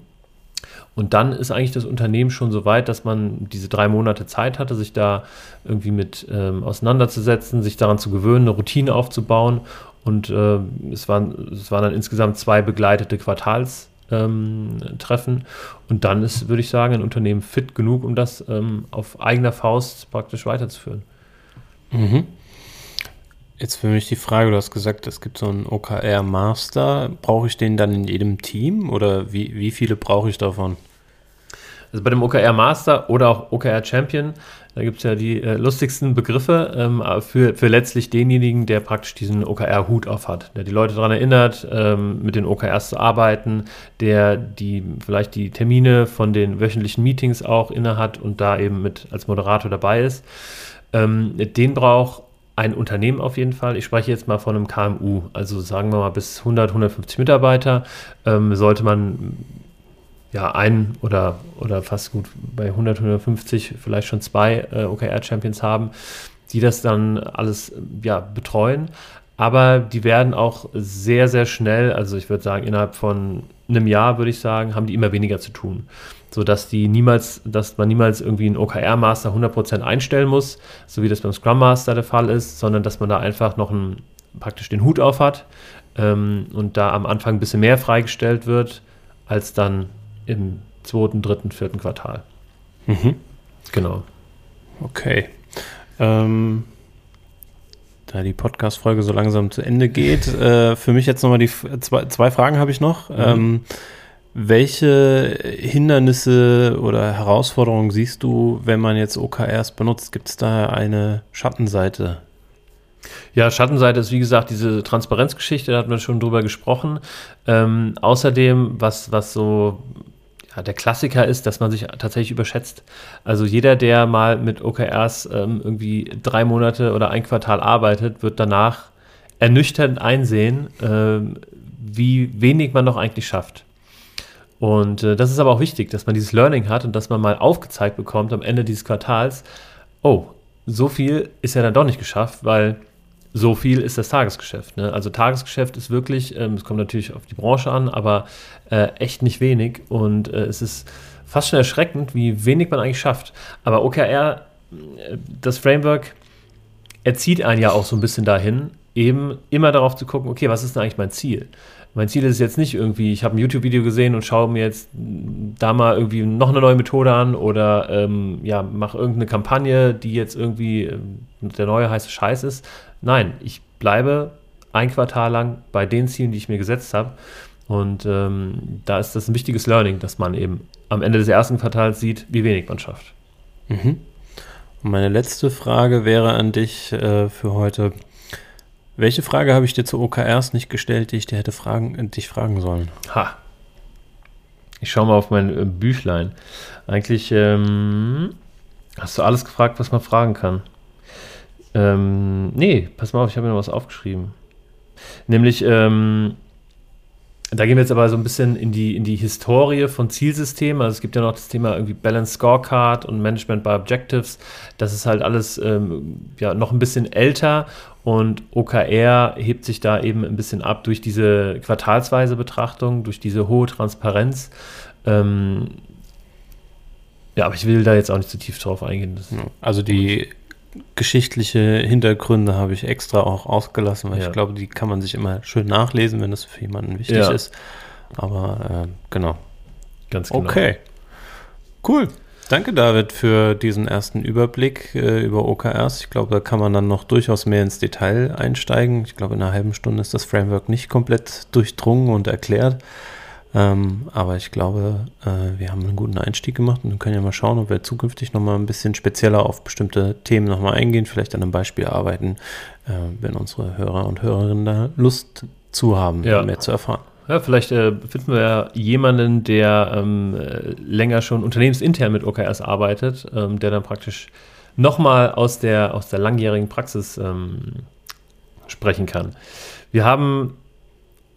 Und dann ist eigentlich das Unternehmen schon so weit, dass man diese drei Monate Zeit hatte, sich da irgendwie mit ähm, auseinanderzusetzen, sich daran zu gewöhnen, eine Routine aufzubauen. Und äh, es, waren, es waren dann insgesamt zwei begleitete Quartalstreffen. Ähm, und dann ist, würde ich sagen, ein Unternehmen fit genug, um das ähm, auf eigener Faust praktisch weiterzuführen. Mhm. Jetzt für mich die Frage, du hast gesagt, es gibt so einen OKR-Master. Brauche ich den dann in jedem Team oder wie, wie viele brauche ich davon? Also bei dem OKR Master oder auch OKR Champion, da gibt es ja die äh, lustigsten Begriffe ähm, für, für letztlich denjenigen, der praktisch diesen OKR-Hut auf hat, der die Leute daran erinnert, ähm, mit den OKRs zu arbeiten, der die vielleicht die Termine von den wöchentlichen Meetings auch innehat und da eben mit als Moderator dabei ist. Ähm, den braucht ein Unternehmen auf jeden Fall. Ich spreche jetzt mal von einem KMU, also sagen wir mal bis 100, 150 Mitarbeiter, ähm, sollte man ja ein oder, oder fast gut bei 100, 150 vielleicht schon zwei äh, OKR-Champions haben, die das dann alles ja, betreuen. Aber die werden auch sehr, sehr schnell, also ich würde sagen, innerhalb von einem Jahr, würde ich sagen, haben die immer weniger zu tun sodass die niemals, dass man niemals irgendwie einen OKR-Master 100% einstellen muss, so wie das beim Scrum Master der Fall ist, sondern dass man da einfach noch einen, praktisch den Hut auf hat ähm, und da am Anfang ein bisschen mehr freigestellt wird, als dann im zweiten, dritten, vierten Quartal. Mhm. Genau. Okay. Ähm, da die Podcast-Folge so langsam zu Ende geht, äh, für mich jetzt nochmal die zwei, zwei Fragen habe ich noch. Mhm. Ähm, welche Hindernisse oder Herausforderungen siehst du, wenn man jetzt OKRs benutzt? Gibt es da eine Schattenseite? Ja, Schattenseite ist wie gesagt diese Transparenzgeschichte, da hat man schon drüber gesprochen. Ähm, außerdem, was, was so ja, der Klassiker ist, dass man sich tatsächlich überschätzt. Also jeder, der mal mit OKRs ähm, irgendwie drei Monate oder ein Quartal arbeitet, wird danach ernüchternd einsehen, äh, wie wenig man noch eigentlich schafft. Und äh, das ist aber auch wichtig, dass man dieses Learning hat und dass man mal aufgezeigt bekommt am Ende dieses Quartals, oh, so viel ist ja dann doch nicht geschafft, weil so viel ist das Tagesgeschäft. Ne? Also Tagesgeschäft ist wirklich, ähm, es kommt natürlich auf die Branche an, aber äh, echt nicht wenig und äh, es ist fast schon erschreckend, wie wenig man eigentlich schafft. Aber OKR, äh, das Framework, erzieht einen ja auch so ein bisschen dahin, eben immer darauf zu gucken, okay, was ist denn eigentlich mein Ziel? Mein Ziel ist jetzt nicht irgendwie, ich habe ein YouTube-Video gesehen und schaue mir jetzt da mal irgendwie noch eine neue Methode an oder ähm, ja, mache irgendeine Kampagne, die jetzt irgendwie ähm, der neue heiße Scheiß ist. Nein, ich bleibe ein Quartal lang bei den Zielen, die ich mir gesetzt habe. Und ähm, da ist das ein wichtiges Learning, dass man eben am Ende des ersten Quartals sieht, wie wenig man schafft. Mhm. Und meine letzte Frage wäre an dich äh, für heute. Welche Frage habe ich dir zu OKRs nicht gestellt, die ich dir hätte fragen, dich fragen sollen? Ha. Ich schaue mal auf mein äh, Büchlein. Eigentlich ähm, hast du alles gefragt, was man fragen kann. Ähm, nee, pass mal auf, ich habe mir noch was aufgeschrieben. Nämlich, ähm, da gehen wir jetzt aber so ein bisschen in die, in die Historie von Zielsystemen. Also es gibt ja noch das Thema irgendwie Balance Scorecard und Management by Objectives. Das ist halt alles ähm, ja, noch ein bisschen älter und OKR hebt sich da eben ein bisschen ab durch diese quartalsweise Betrachtung, durch diese hohe Transparenz. Ähm, ja, aber ich will da jetzt auch nicht zu tief drauf eingehen. also die geschichtliche Hintergründe habe ich extra auch ausgelassen, weil ja. ich glaube, die kann man sich immer schön nachlesen, wenn das für jemanden wichtig ja. ist. Aber äh, genau. Ganz genau. Okay. Cool. Danke, David, für diesen ersten Überblick äh, über OKRs. Ich glaube, da kann man dann noch durchaus mehr ins Detail einsteigen. Ich glaube, in einer halben Stunde ist das Framework nicht komplett durchdrungen und erklärt. Ähm, aber ich glaube, äh, wir haben einen guten Einstieg gemacht und können ja mal schauen, ob wir zukünftig nochmal ein bisschen spezieller auf bestimmte Themen nochmal eingehen, vielleicht an einem Beispiel arbeiten, äh, wenn unsere Hörer und Hörerinnen da Lust zu haben, ja. mehr zu erfahren. Ja, vielleicht äh, finden wir ja jemanden, der ähm, äh, länger schon unternehmensintern mit OKRs arbeitet, ähm, der dann praktisch nochmal aus der, aus der langjährigen Praxis ähm, sprechen kann. Wir haben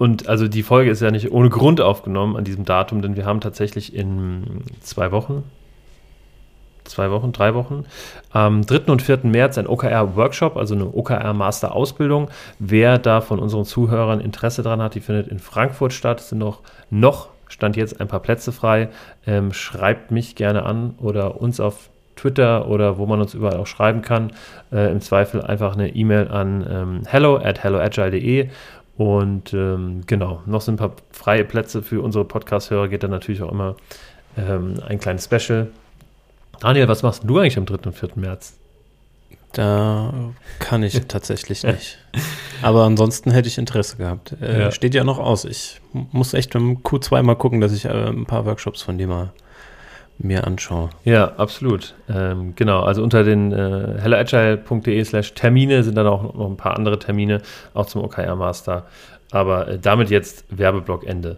und also die Folge ist ja nicht ohne Grund aufgenommen an diesem Datum, denn wir haben tatsächlich in zwei Wochen, zwei Wochen, drei Wochen, am 3. und 4. März ein OKR-Workshop, also eine OKR-Master-Ausbildung. Wer da von unseren Zuhörern Interesse dran hat, die findet in Frankfurt statt. Es sind noch, noch stand jetzt ein paar Plätze frei. Ähm, schreibt mich gerne an oder uns auf Twitter oder wo man uns überall auch schreiben kann. Äh, Im Zweifel einfach eine E-Mail an ähm, hello at helloagile.de und ähm, genau, noch sind ein paar freie Plätze für unsere Podcast-Hörer. Geht dann natürlich auch immer ähm, ein kleines Special. Daniel, was machst du eigentlich am 3. und 4. März? Da kann ich tatsächlich nicht. Aber ansonsten hätte ich Interesse gehabt. Äh, ja. Steht ja noch aus. Ich muss echt im Q2 mal gucken, dass ich äh, ein paar Workshops von dir mal mir anschaue. Ja, absolut. Ähm, genau, also unter den äh, helloagile.de slash Termine sind dann auch noch ein paar andere Termine, auch zum OKR Master. Aber äh, damit jetzt Werbeblock Ende.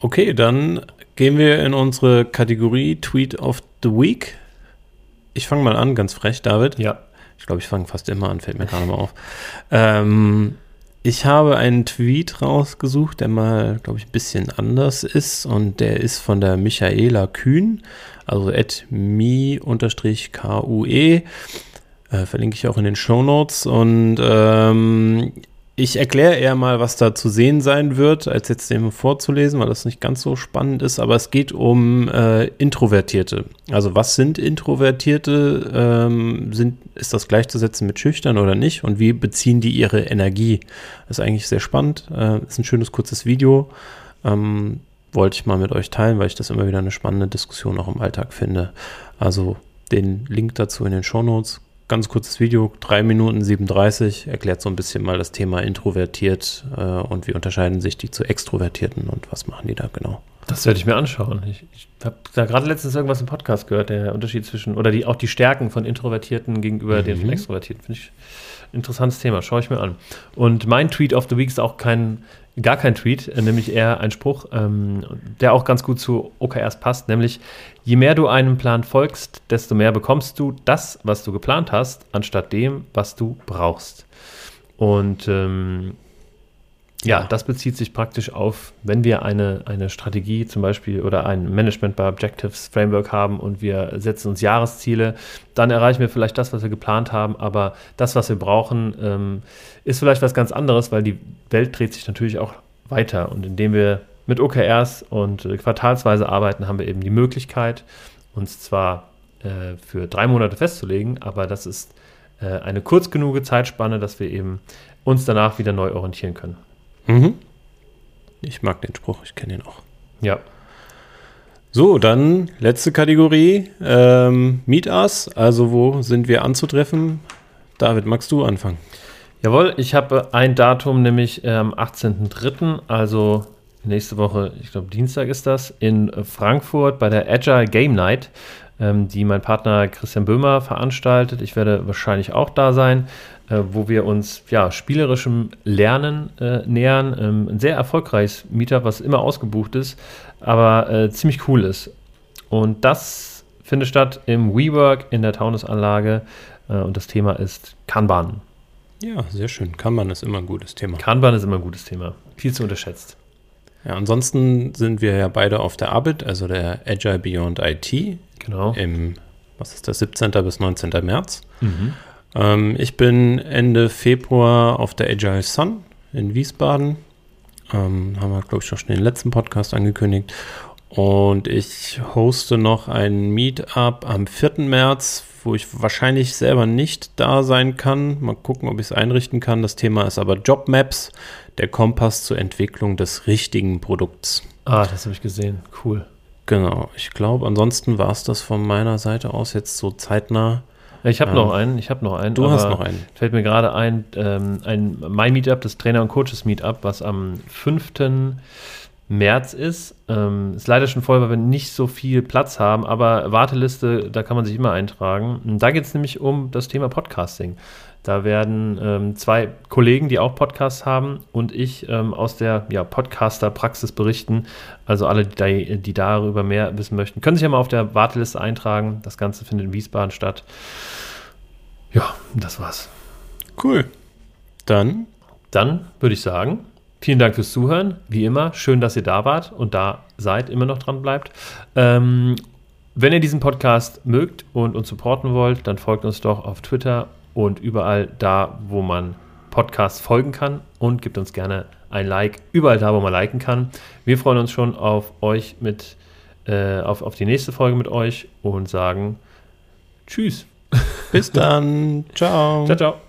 Okay, dann gehen wir in unsere Kategorie Tweet of the Week. Ich fange mal an, ganz frech, David. Ja. Ich glaube, ich fange fast immer an, fällt mir gerade mal auf. Ähm, ich habe einen Tweet rausgesucht, der mal, glaube ich, ein bisschen anders ist und der ist von der Michaela Kühn, also at mi-kue. Äh, verlinke ich auch in den Show Notes und ähm, ich erkläre eher mal, was da zu sehen sein wird, als jetzt dem vorzulesen, weil das nicht ganz so spannend ist. Aber es geht um äh, Introvertierte. Also was sind Introvertierte? Ähm, sind, ist das gleichzusetzen mit Schüchtern oder nicht? Und wie beziehen die ihre Energie? Das ist eigentlich sehr spannend. Äh, ist ein schönes kurzes Video. Ähm, wollte ich mal mit euch teilen, weil ich das immer wieder eine spannende Diskussion auch im Alltag finde. Also den Link dazu in den Show Notes ganz kurzes Video, 3 Minuten 37, erklärt so ein bisschen mal das Thema introvertiert äh, und wie unterscheiden sich die zu Extrovertierten und was machen die da genau. Das werde ich mir anschauen. Ich, ich habe da gerade letztens irgendwas im Podcast gehört, der Unterschied zwischen, oder die, auch die Stärken von Introvertierten gegenüber mhm. den von Extrovertierten. Finde ich ein interessantes Thema, schaue ich mir an. Und mein Tweet of the Week ist auch kein, gar kein Tweet, äh, nämlich eher ein Spruch, ähm, der auch ganz gut zu OKRs passt, nämlich je mehr du einem Plan folgst, desto mehr bekommst du das, was du geplant hast, anstatt dem, was du brauchst. Und ähm, ja, das bezieht sich praktisch auf, wenn wir eine, eine Strategie zum Beispiel oder ein Management by Objectives Framework haben und wir setzen uns Jahresziele, dann erreichen wir vielleicht das, was wir geplant haben, aber das, was wir brauchen, ähm, ist vielleicht was ganz anderes, weil die Welt dreht sich natürlich auch weiter und indem wir mit OKRs und äh, quartalsweise arbeiten, haben wir eben die Möglichkeit, uns zwar äh, für drei Monate festzulegen, aber das ist äh, eine kurz genug Zeitspanne, dass wir eben uns danach wieder neu orientieren können. Mhm. Ich mag den Spruch, ich kenne ihn auch. Ja. So, dann letzte Kategorie. Ähm, Meet Us. Also, wo sind wir anzutreffen? David, magst du anfangen? Jawohl, ich habe ein Datum, nämlich am ähm, 18.03., also nächste Woche, ich glaube Dienstag ist das, in Frankfurt bei der Agile Game Night, ähm, die mein Partner Christian Böhmer veranstaltet. Ich werde wahrscheinlich auch da sein, äh, wo wir uns ja, spielerischem Lernen äh, nähern. Ähm, ein sehr erfolgreiches Meetup, was immer ausgebucht ist, aber äh, ziemlich cool ist. Und das findet statt im WeWork in der Taunusanlage äh, und das Thema ist Kanban. Ja, sehr schön. Kanban ist immer ein gutes Thema. Kanban ist immer ein gutes Thema. Viel zu unterschätzt. Ja, ansonsten sind wir ja beide auf der Arbeit, also der Agile Beyond IT. Genau. Im, was ist das, 17. bis 19. März. Mhm. Ähm, ich bin Ende Februar auf der Agile Sun in Wiesbaden. Ähm, haben wir, glaube ich, auch schon den letzten Podcast angekündigt. Und ich hoste noch ein Meetup am 4. März, wo ich wahrscheinlich selber nicht da sein kann. Mal gucken, ob ich es einrichten kann. Das Thema ist aber Jobmaps, der Kompass zur Entwicklung des richtigen Produkts. Ah, das habe ich gesehen. Cool. Genau. Ich glaube, ansonsten war es das von meiner Seite aus jetzt so zeitnah. Ich habe ähm, noch einen, ich habe noch einen. Du hast noch einen. Fällt mir gerade ein, ähm, ein My Meetup, das Trainer- und Coaches-Meetup, was am 5. März ist. Ähm, ist leider schon voll, weil wir nicht so viel Platz haben, aber Warteliste, da kann man sich immer eintragen. Und da geht es nämlich um das Thema Podcasting. Da werden ähm, zwei Kollegen, die auch Podcasts haben, und ich ähm, aus der ja, Podcaster-Praxis berichten. Also alle, die, die, darüber mehr wissen möchten, können sich ja mal auf der Warteliste eintragen. Das Ganze findet in Wiesbaden statt. Ja, das war's. Cool. Dann? Dann würde ich sagen, Vielen Dank fürs Zuhören. Wie immer, schön, dass ihr da wart und da seid, immer noch dran bleibt. Ähm, wenn ihr diesen Podcast mögt und uns supporten wollt, dann folgt uns doch auf Twitter und überall da, wo man Podcasts folgen kann und gebt uns gerne ein Like, überall da, wo man liken kann. Wir freuen uns schon auf euch mit, äh, auf, auf die nächste Folge mit euch und sagen Tschüss. Bis dann. ciao. Ciao, ciao.